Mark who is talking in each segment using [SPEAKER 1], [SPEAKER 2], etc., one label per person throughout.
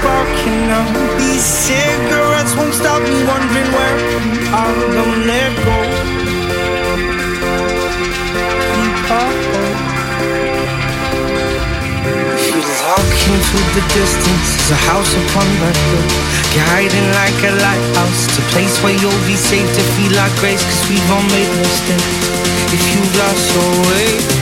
[SPEAKER 1] sparking now. These cigarettes won't stop me wondering where I don't let go. Walking through the distance is a house upon the hill. You're hiding like a lighthouse. It's a place where you'll be safe to feel like grace, cause we've all made mistakes. If you've lost your way,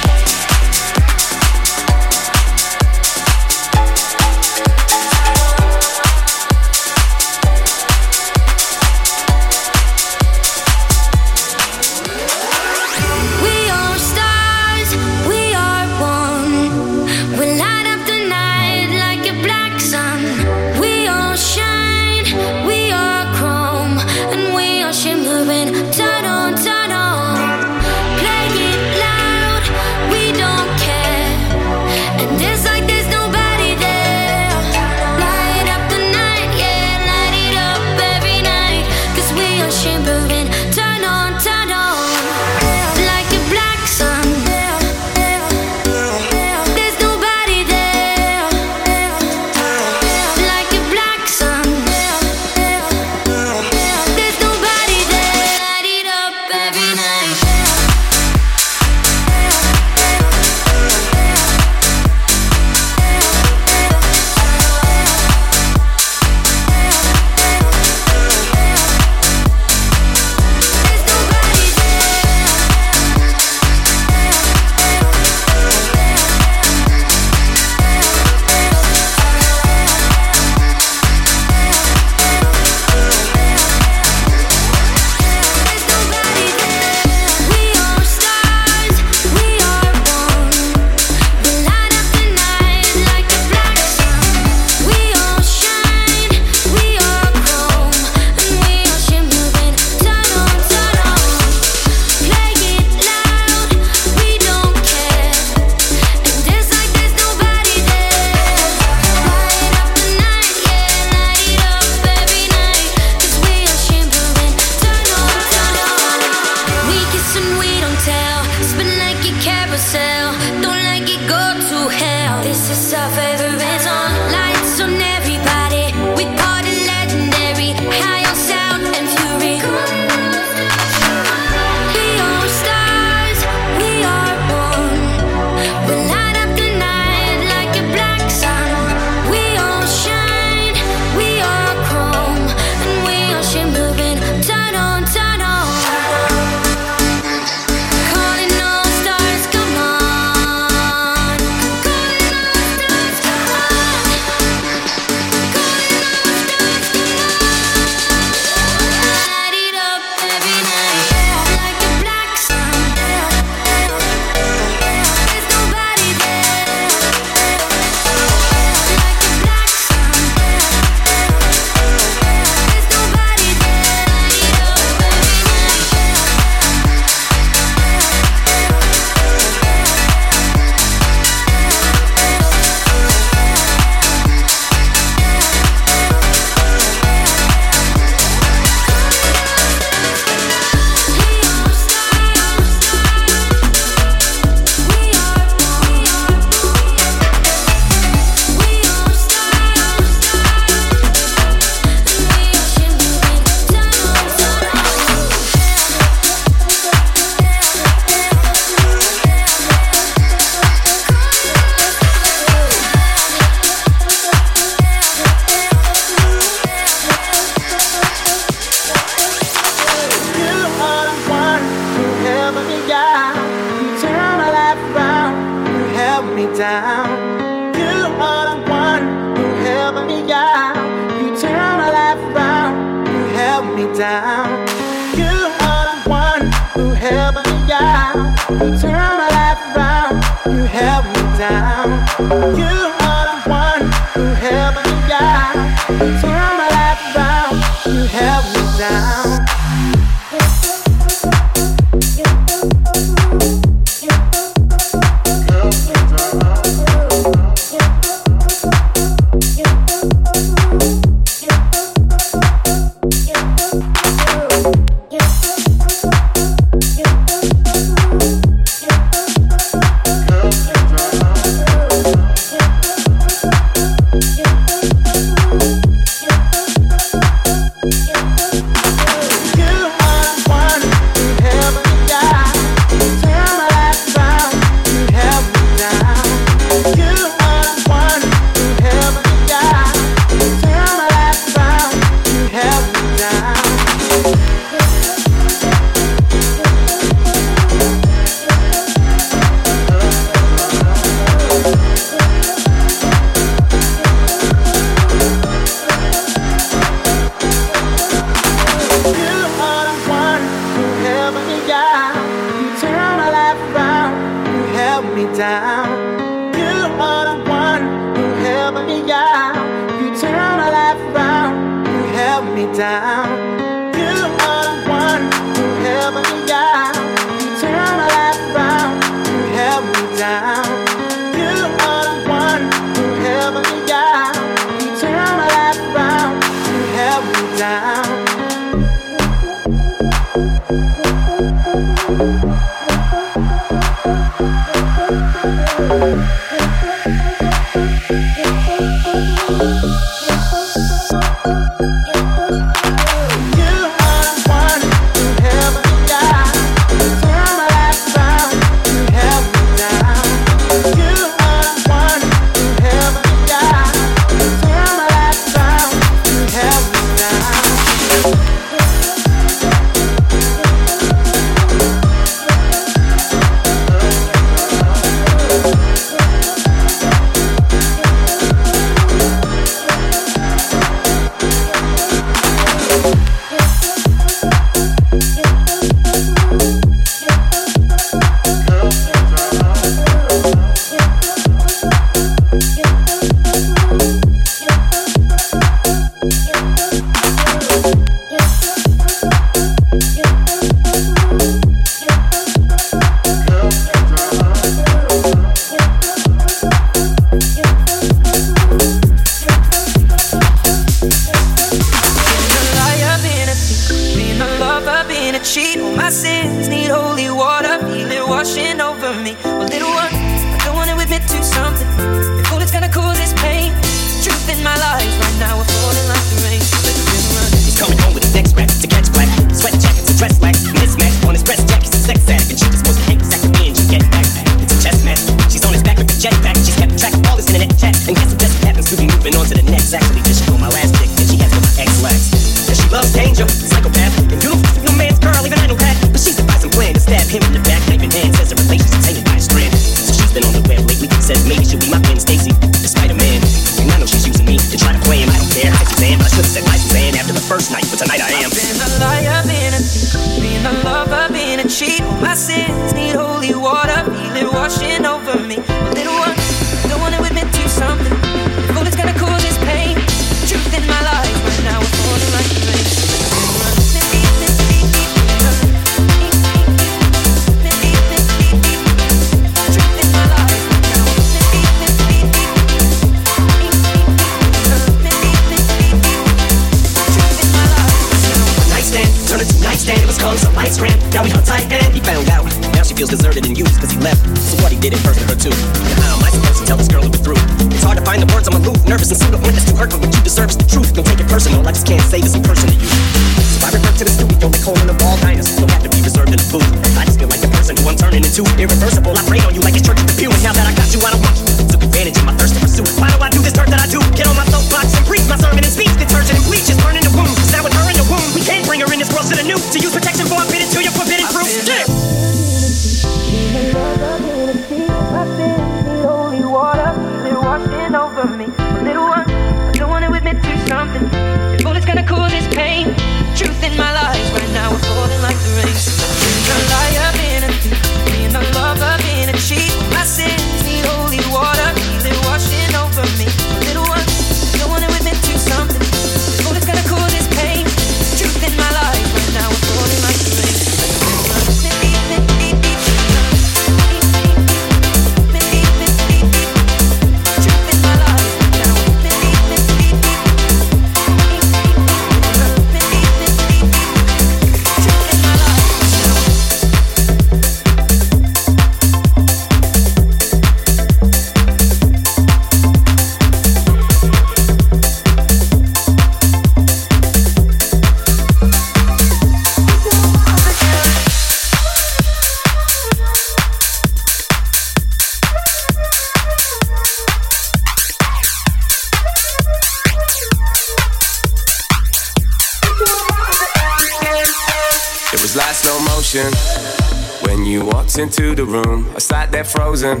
[SPEAKER 2] frozen.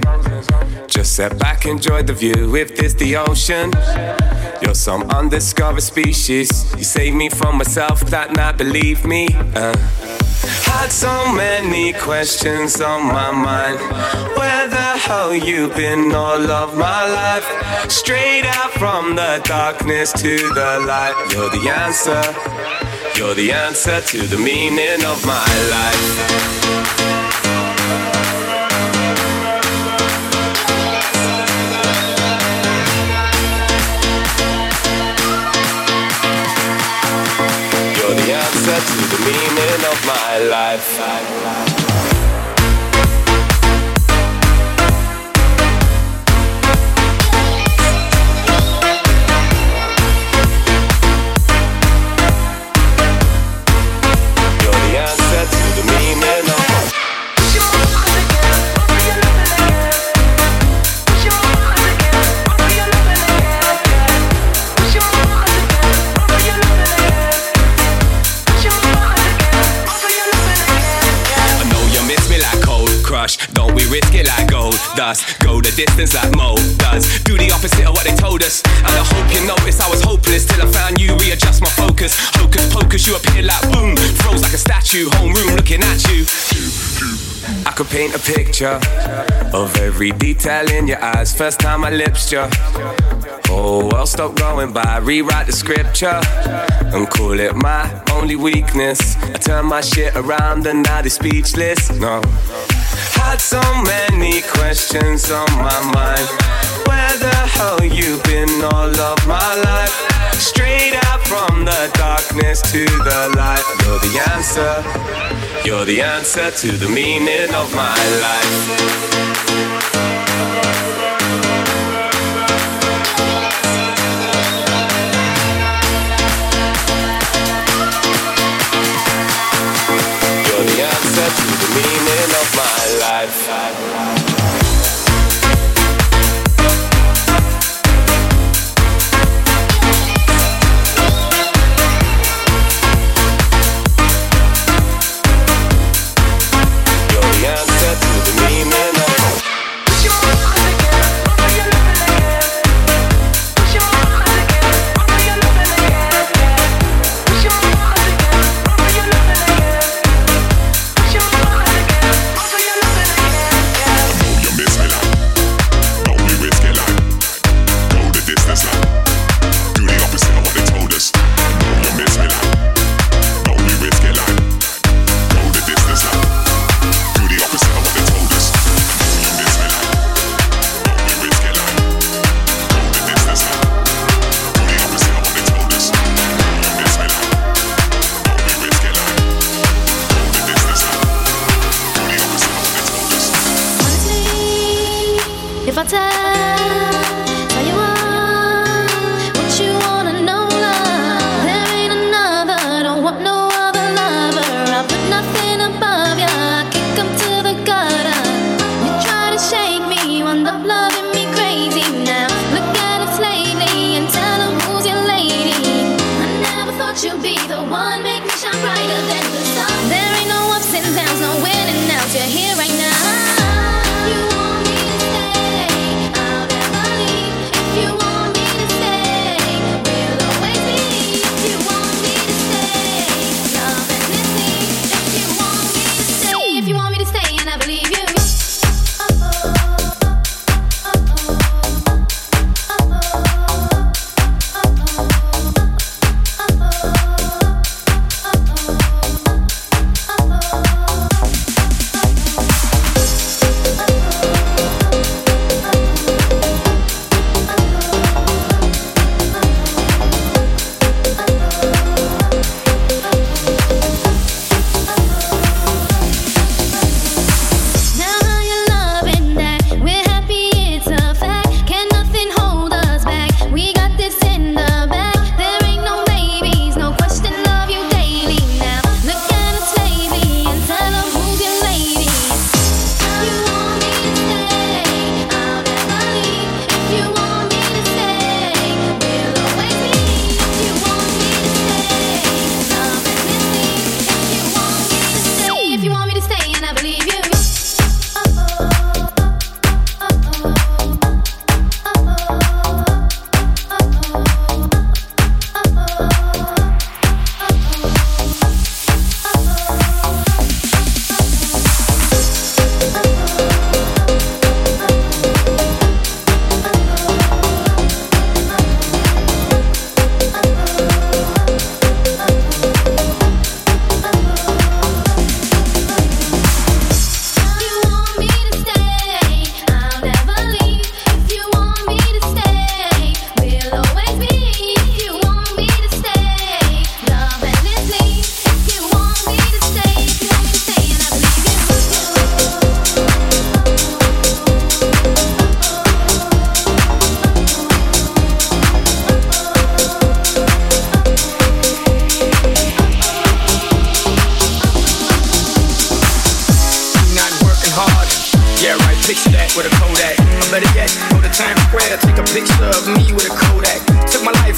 [SPEAKER 2] Just sat back, enjoyed the view. If this the ocean, you're some undiscovered species. You saved me from myself that night, believe me. Uh. Had so many questions on my mind. Where the hell you been all of my life? Straight out from the darkness to the light. You're the answer. You're the answer to the meaning of my life. Meaning of my life. Distance like Mo does. Do the opposite of what they told us. And I hope you notice I was hopeless till I found you. Readjust my focus. Hocus pocus, you appear like boom. Froze like a statue. Homeroom looking at you. I could paint a picture of every detail in your eyes. First time I lips you. Oh, I'll stop going by. Rewrite the scripture and call it my only weakness. I turn my shit around and now they're speechless. No. Had so many questions on my mind. Where the hell you been all of my life? Straight out from the darkness to the light. You're the answer. You're the answer to the meaning of my life. meaning of my life.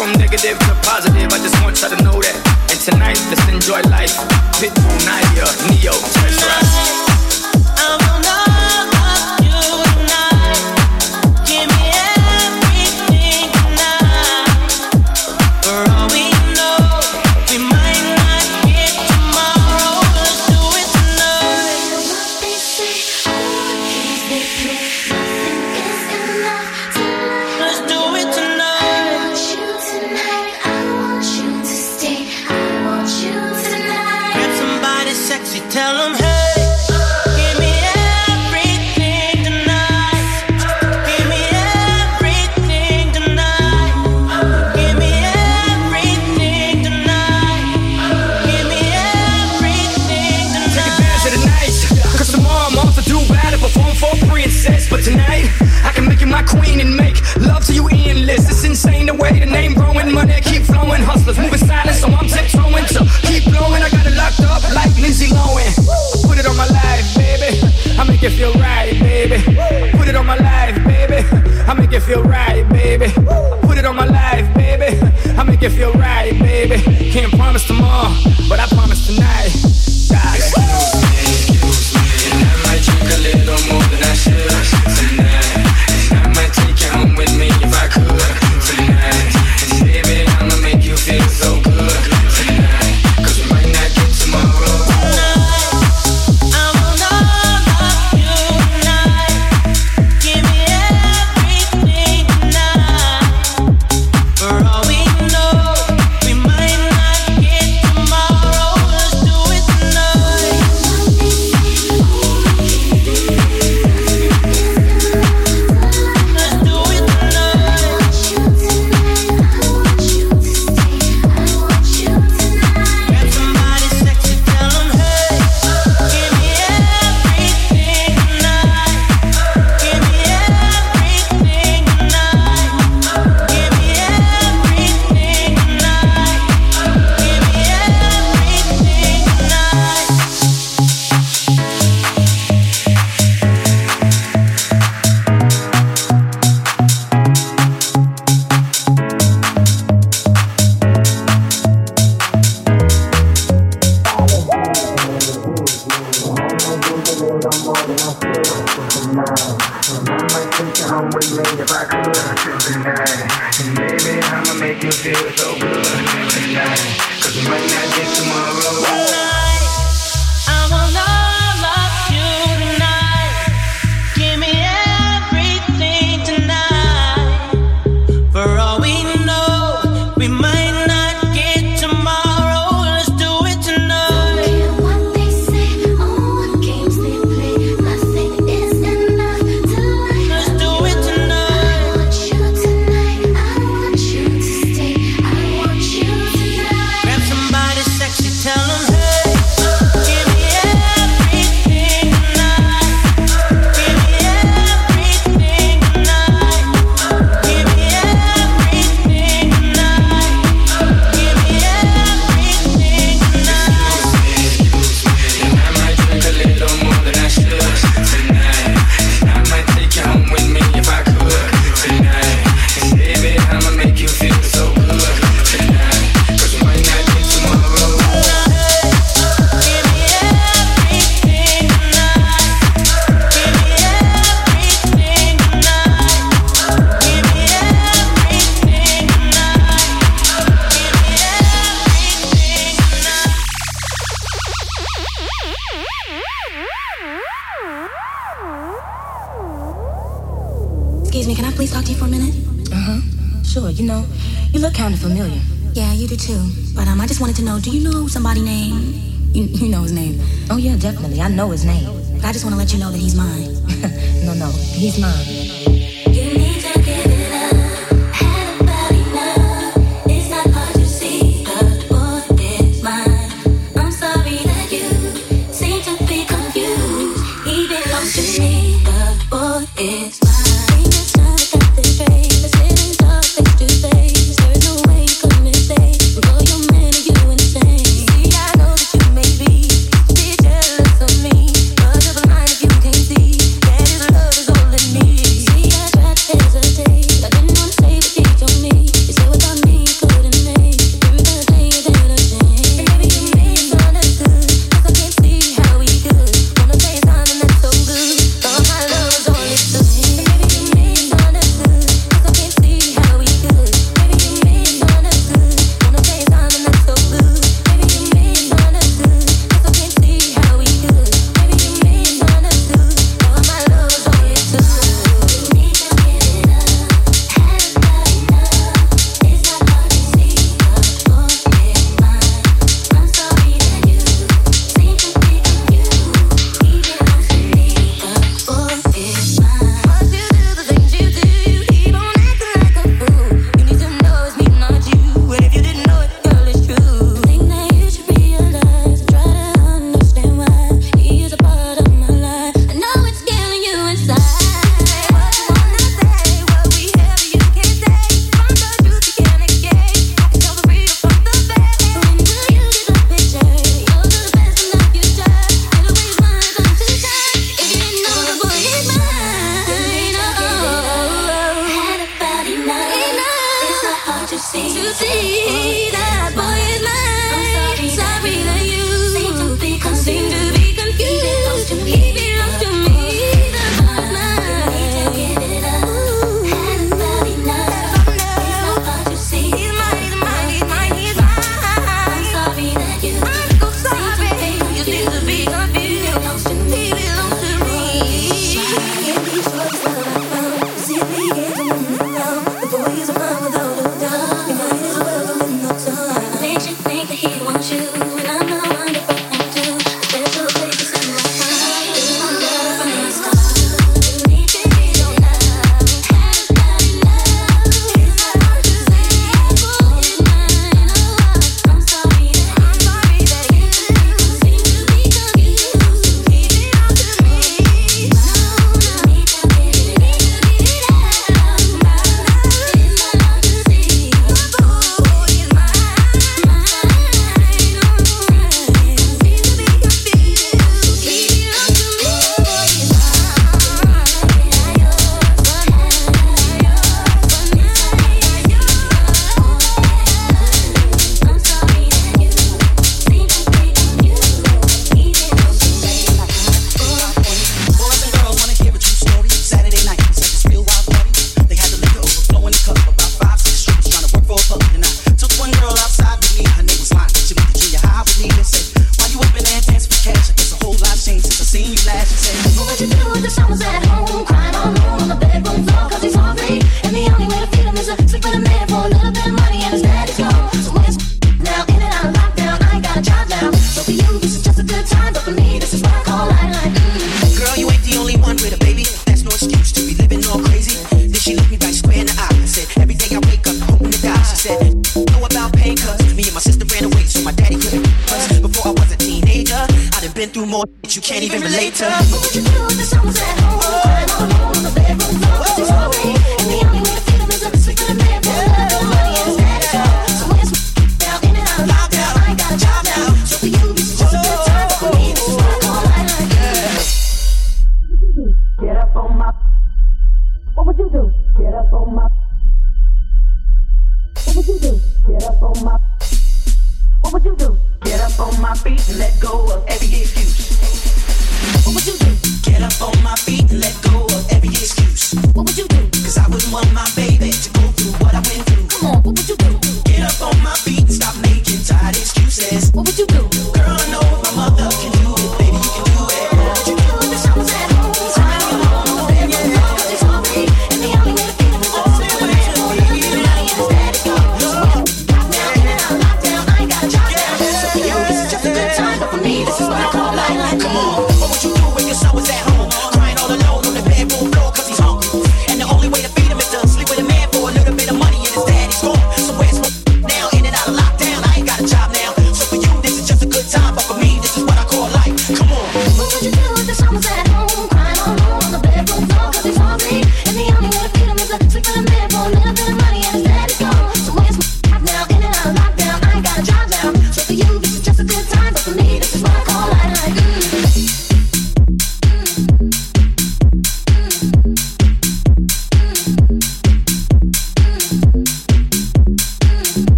[SPEAKER 3] From negative to positive, I just want y'all to know that. And tonight, let's enjoy life. Pitbull, Nadia, Neo, Test Rise.
[SPEAKER 4] flowing. Hustlers moving silent, so I'm tiptoeing to keep blowing. I got it locked up like Lindsay Lohan. Put it on my life, baby. I make it feel right, baby. Put it on my
[SPEAKER 5] life, baby. I make it feel right, baby. Put it on my life, baby. I make it feel right, baby. Can't promise tomorrow, but I promise tonight.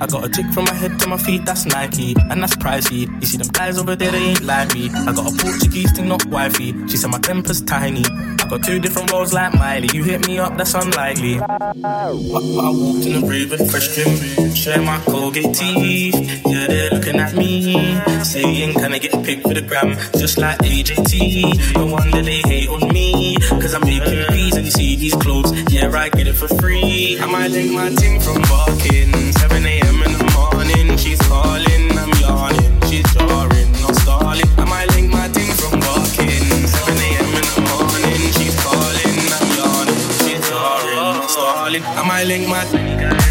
[SPEAKER 6] I got a tick from my head to my feet, that's Nike, and that's pricey. You see them guys over there, they ain't like me. I got a Portuguese thing, not wifey. She said my temper's tiny. I got two different roles like Miley. You hit me up, that's unlikely. I, I walked in the room with fresh trim, share my Colgate teeth. Yeah, they're looking at me, saying, Can I get a pic for the gram? Just like AJT. No wonder they hate on me, cause I'm making peas and you see these clothes. Yeah, I get it for free. I might link my team from barking. I might link my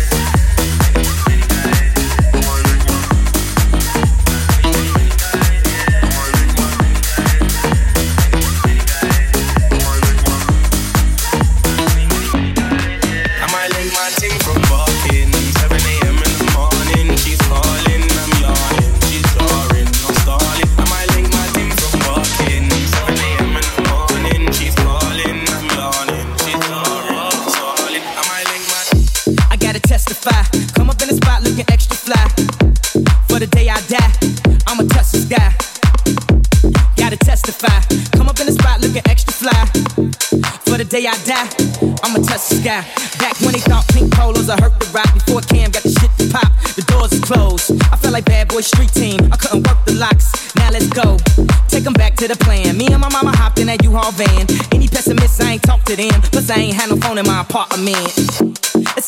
[SPEAKER 7] day I die, I'ma touch the sky. Back when they thought pink polos I hurt the rock. Before Cam got the shit to pop, the doors is closed. I felt like bad boy street team. I couldn't work the locks. Now let's go. Take 'em back to the plan. Me and my mama hopped in that U-Haul van. Any pessimists, I ain't talk to them. Plus, I ain't had no phone in my apartment.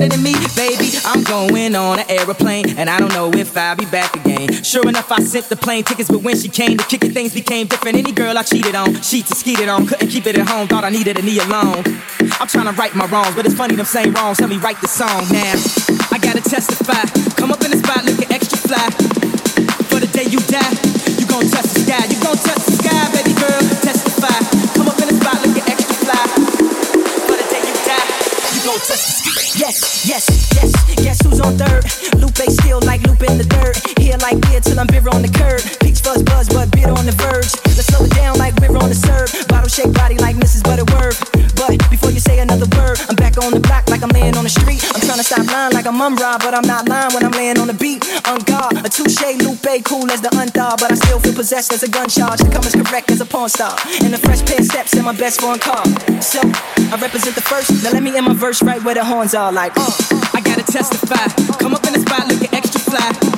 [SPEAKER 7] Better than me. Baby, I'm going on an aeroplane, and I don't know if I'll be back again. Sure enough, I sent the plane tickets, but when she came to kick it, things became different. Any girl I cheated on, sheets and skeeted on, couldn't keep it at home, thought I needed a knee alone. I'm trying to right my wrongs, but it's funny them same wrongs help me write the song now. I gotta testify, come up in the spot looking extra fly. For the day you die, you gon' touch the sky, you gon' touch gon' touch the sky. Yes, yes, yes. Guess who's on third? Lupe still like Lupe in the dirt. Here like beer till I'm bitter on the curb. Peach fuzz buzz, but bitter on the verge. Let's slow it down like we're on the serve. Bottle shake body like Mrs. Butterworth. You say another word, I'm back on the block like I'm laying on the street. I'm trying to stop lying like a rob, but I'm not lying when I'm laying on the beat. On guard, a touche, Lupe, cool as the unthaw, but I still feel possessed as a gun charge. Come as correct as a porn star. And a fresh pair of steps in my best foreign car. So I represent the first. Now let me end my verse right where the horns are. Like, uh, I gotta testify. Come up in the spot looking extra fly.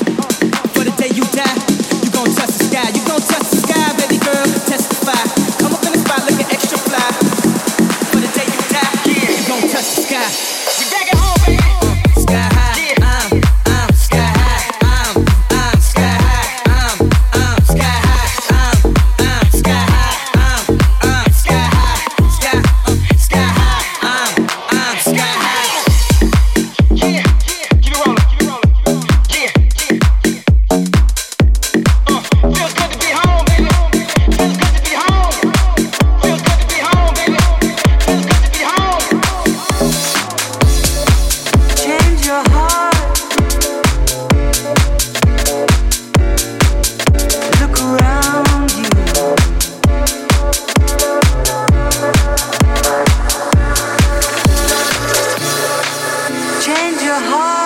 [SPEAKER 8] change your heart.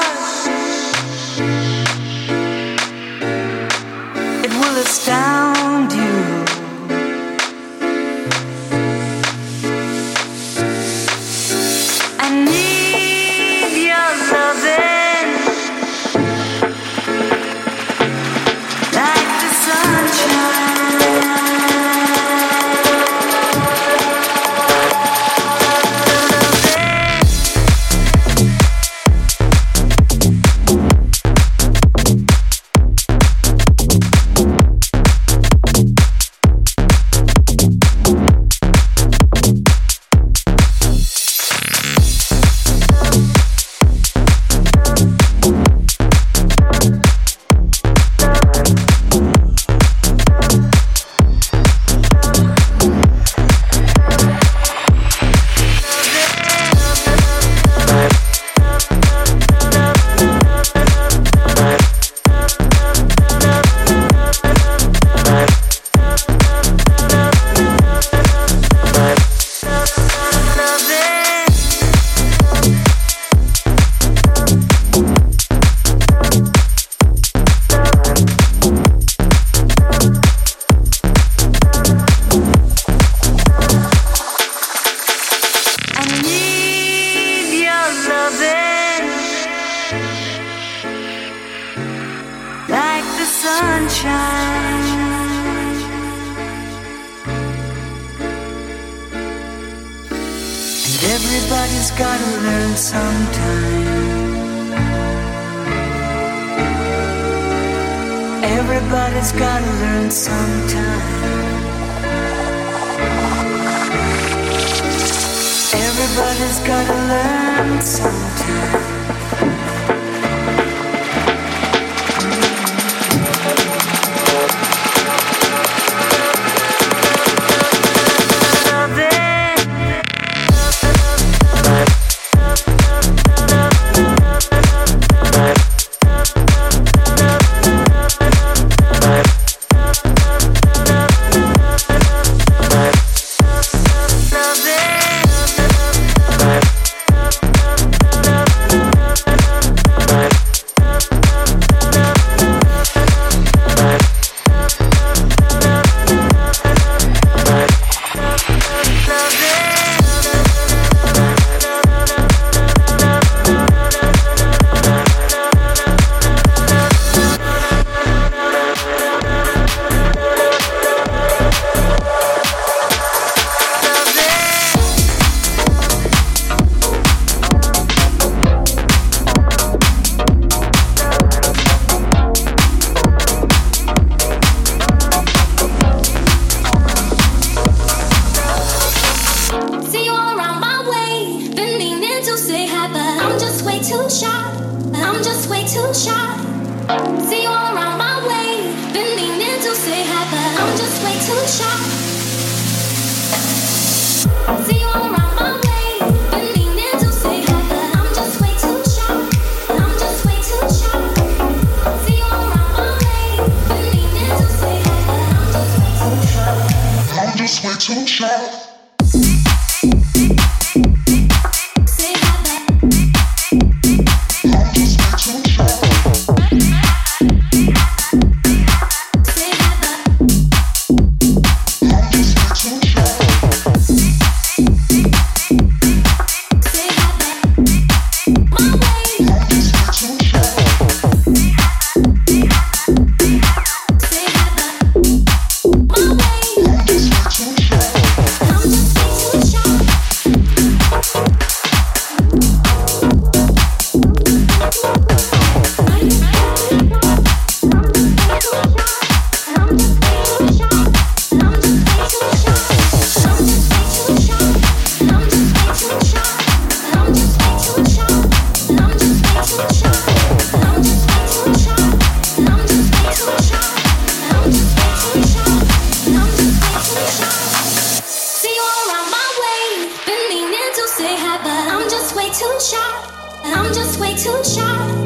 [SPEAKER 8] and I'm just way too shy.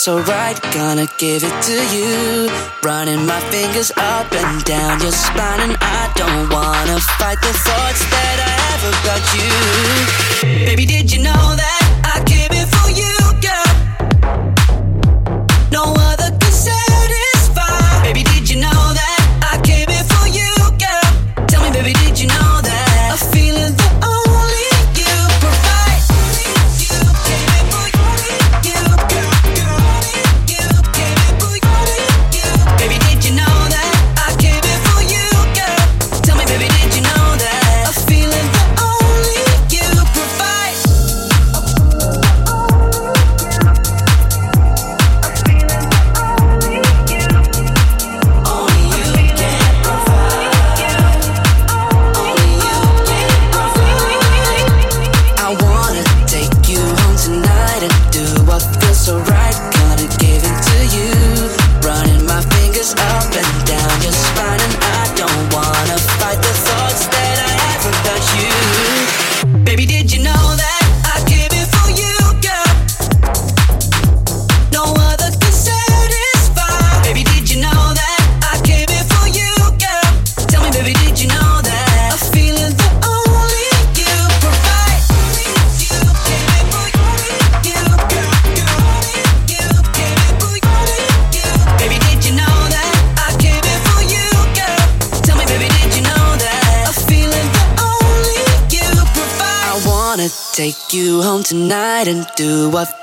[SPEAKER 8] So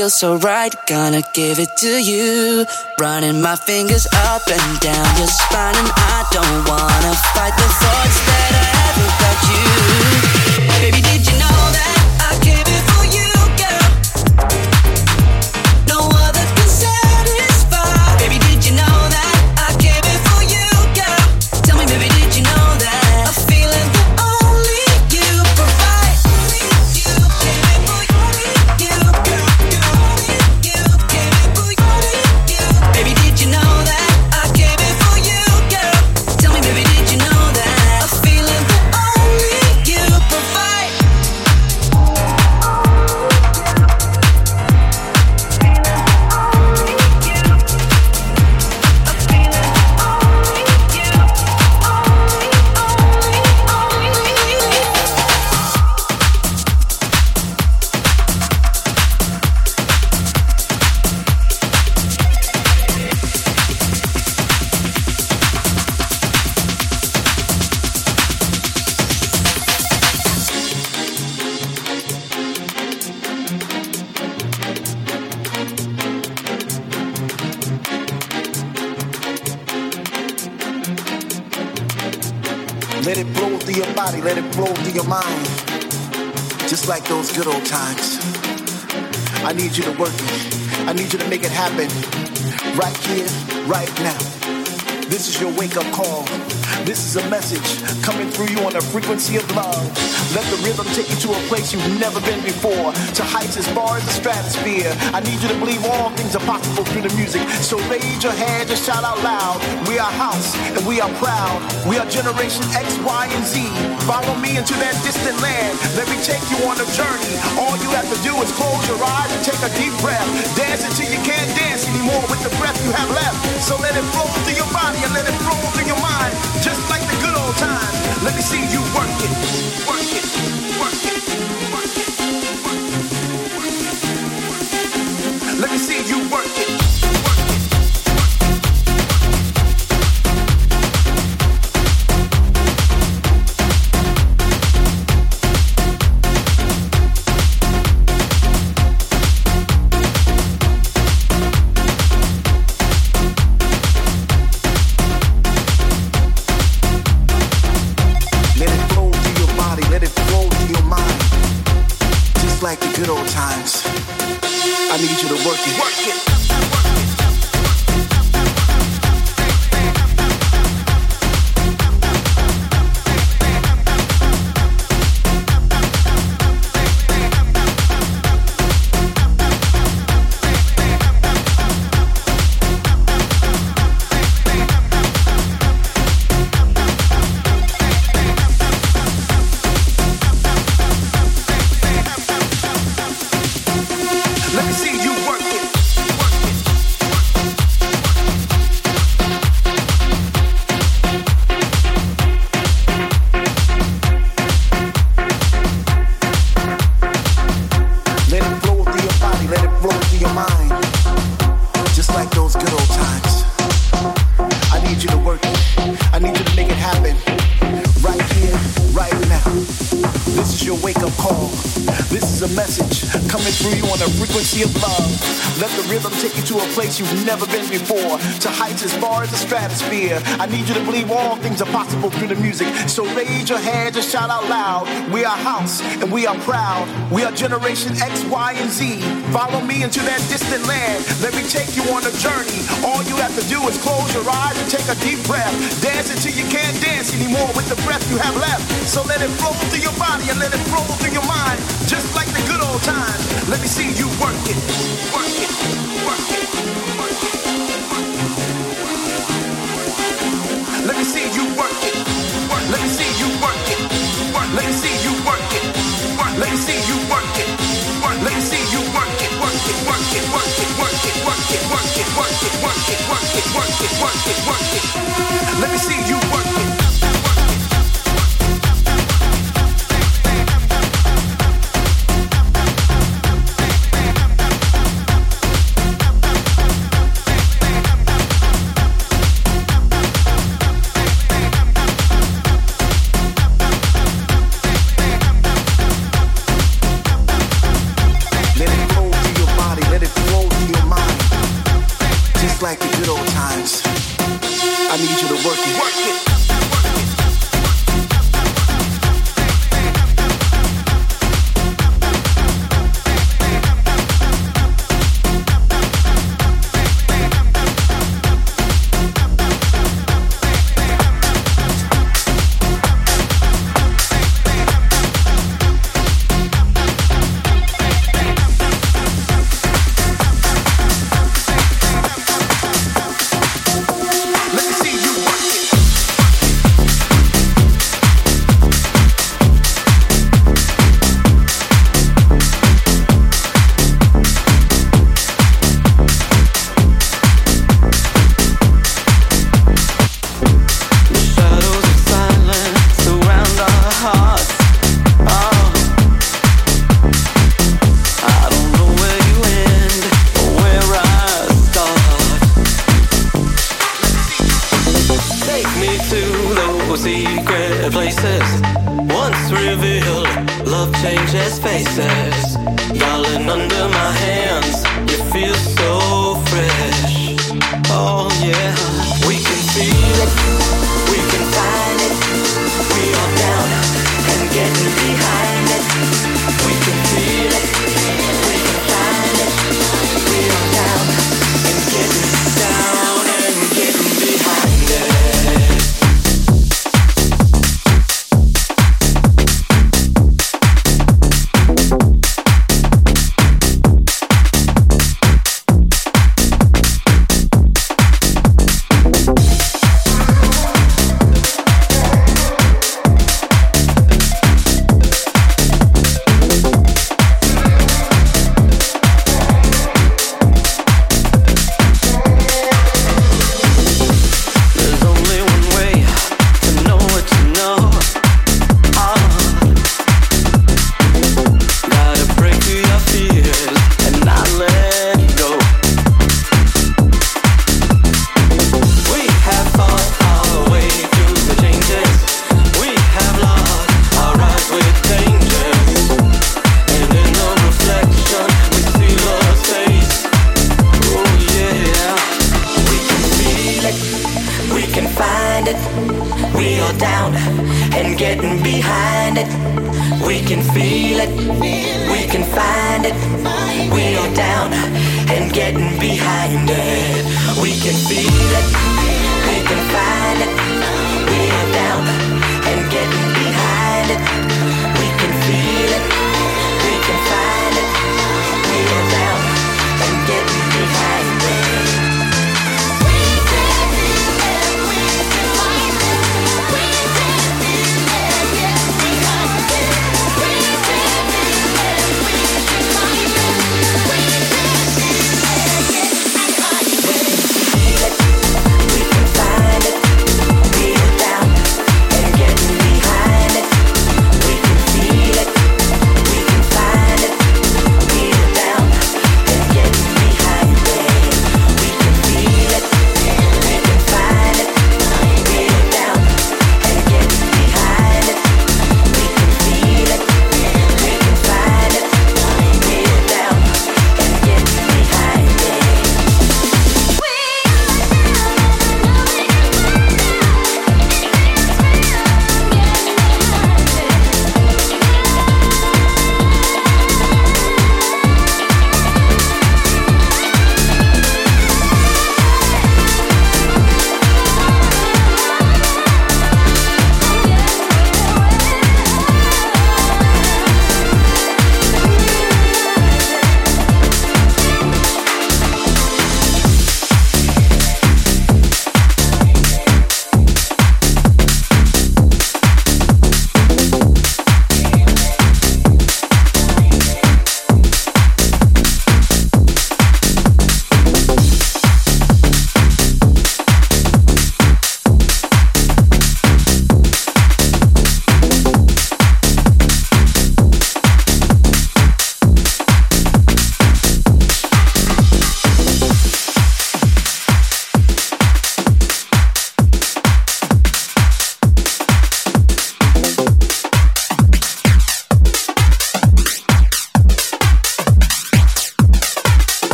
[SPEAKER 8] feels so right. Gonna give it to you. Running my fingers up and down your spine, and I don't wanna fight the thoughts that I have about you. Baby, did you
[SPEAKER 9] happen. Right here, right now. This is your wake up call. This is a message coming through you on a frequency of love. Let the rhythm take you to a place you've never been before, to heights as far as the stratosphere. I need you to believe all things are possible through the music. So raise your hands and shout out loud. We are house and we are proud. We are generation X, Y, and Z. Follow me into that distant land. Let me take you on a journey. All you have to do is close your eyes and take a deep breath. Dance until you can't dance anymore with the breath you have left. So let it flow through your body and let it flow through your mind. Just like the good old times. Let me see you work it. Work it. Work it. far as the stratosphere. I need you to believe all things are possible through the music. So raise your hand and shout out loud. We are house and we are proud. We are Generation X, Y, and Z. Follow me into that distant land. Let me take you on a journey. All you have to do is close your eyes and take a deep breath. Dance until you can't dance anymore with the breath you have left. So let it flow through your body and let it flow through your mind. Just like the good old times. Let me see you work it. Work work it, work it, work it, work it, work it, work it, work it, work it, work it, work it, work it, work it.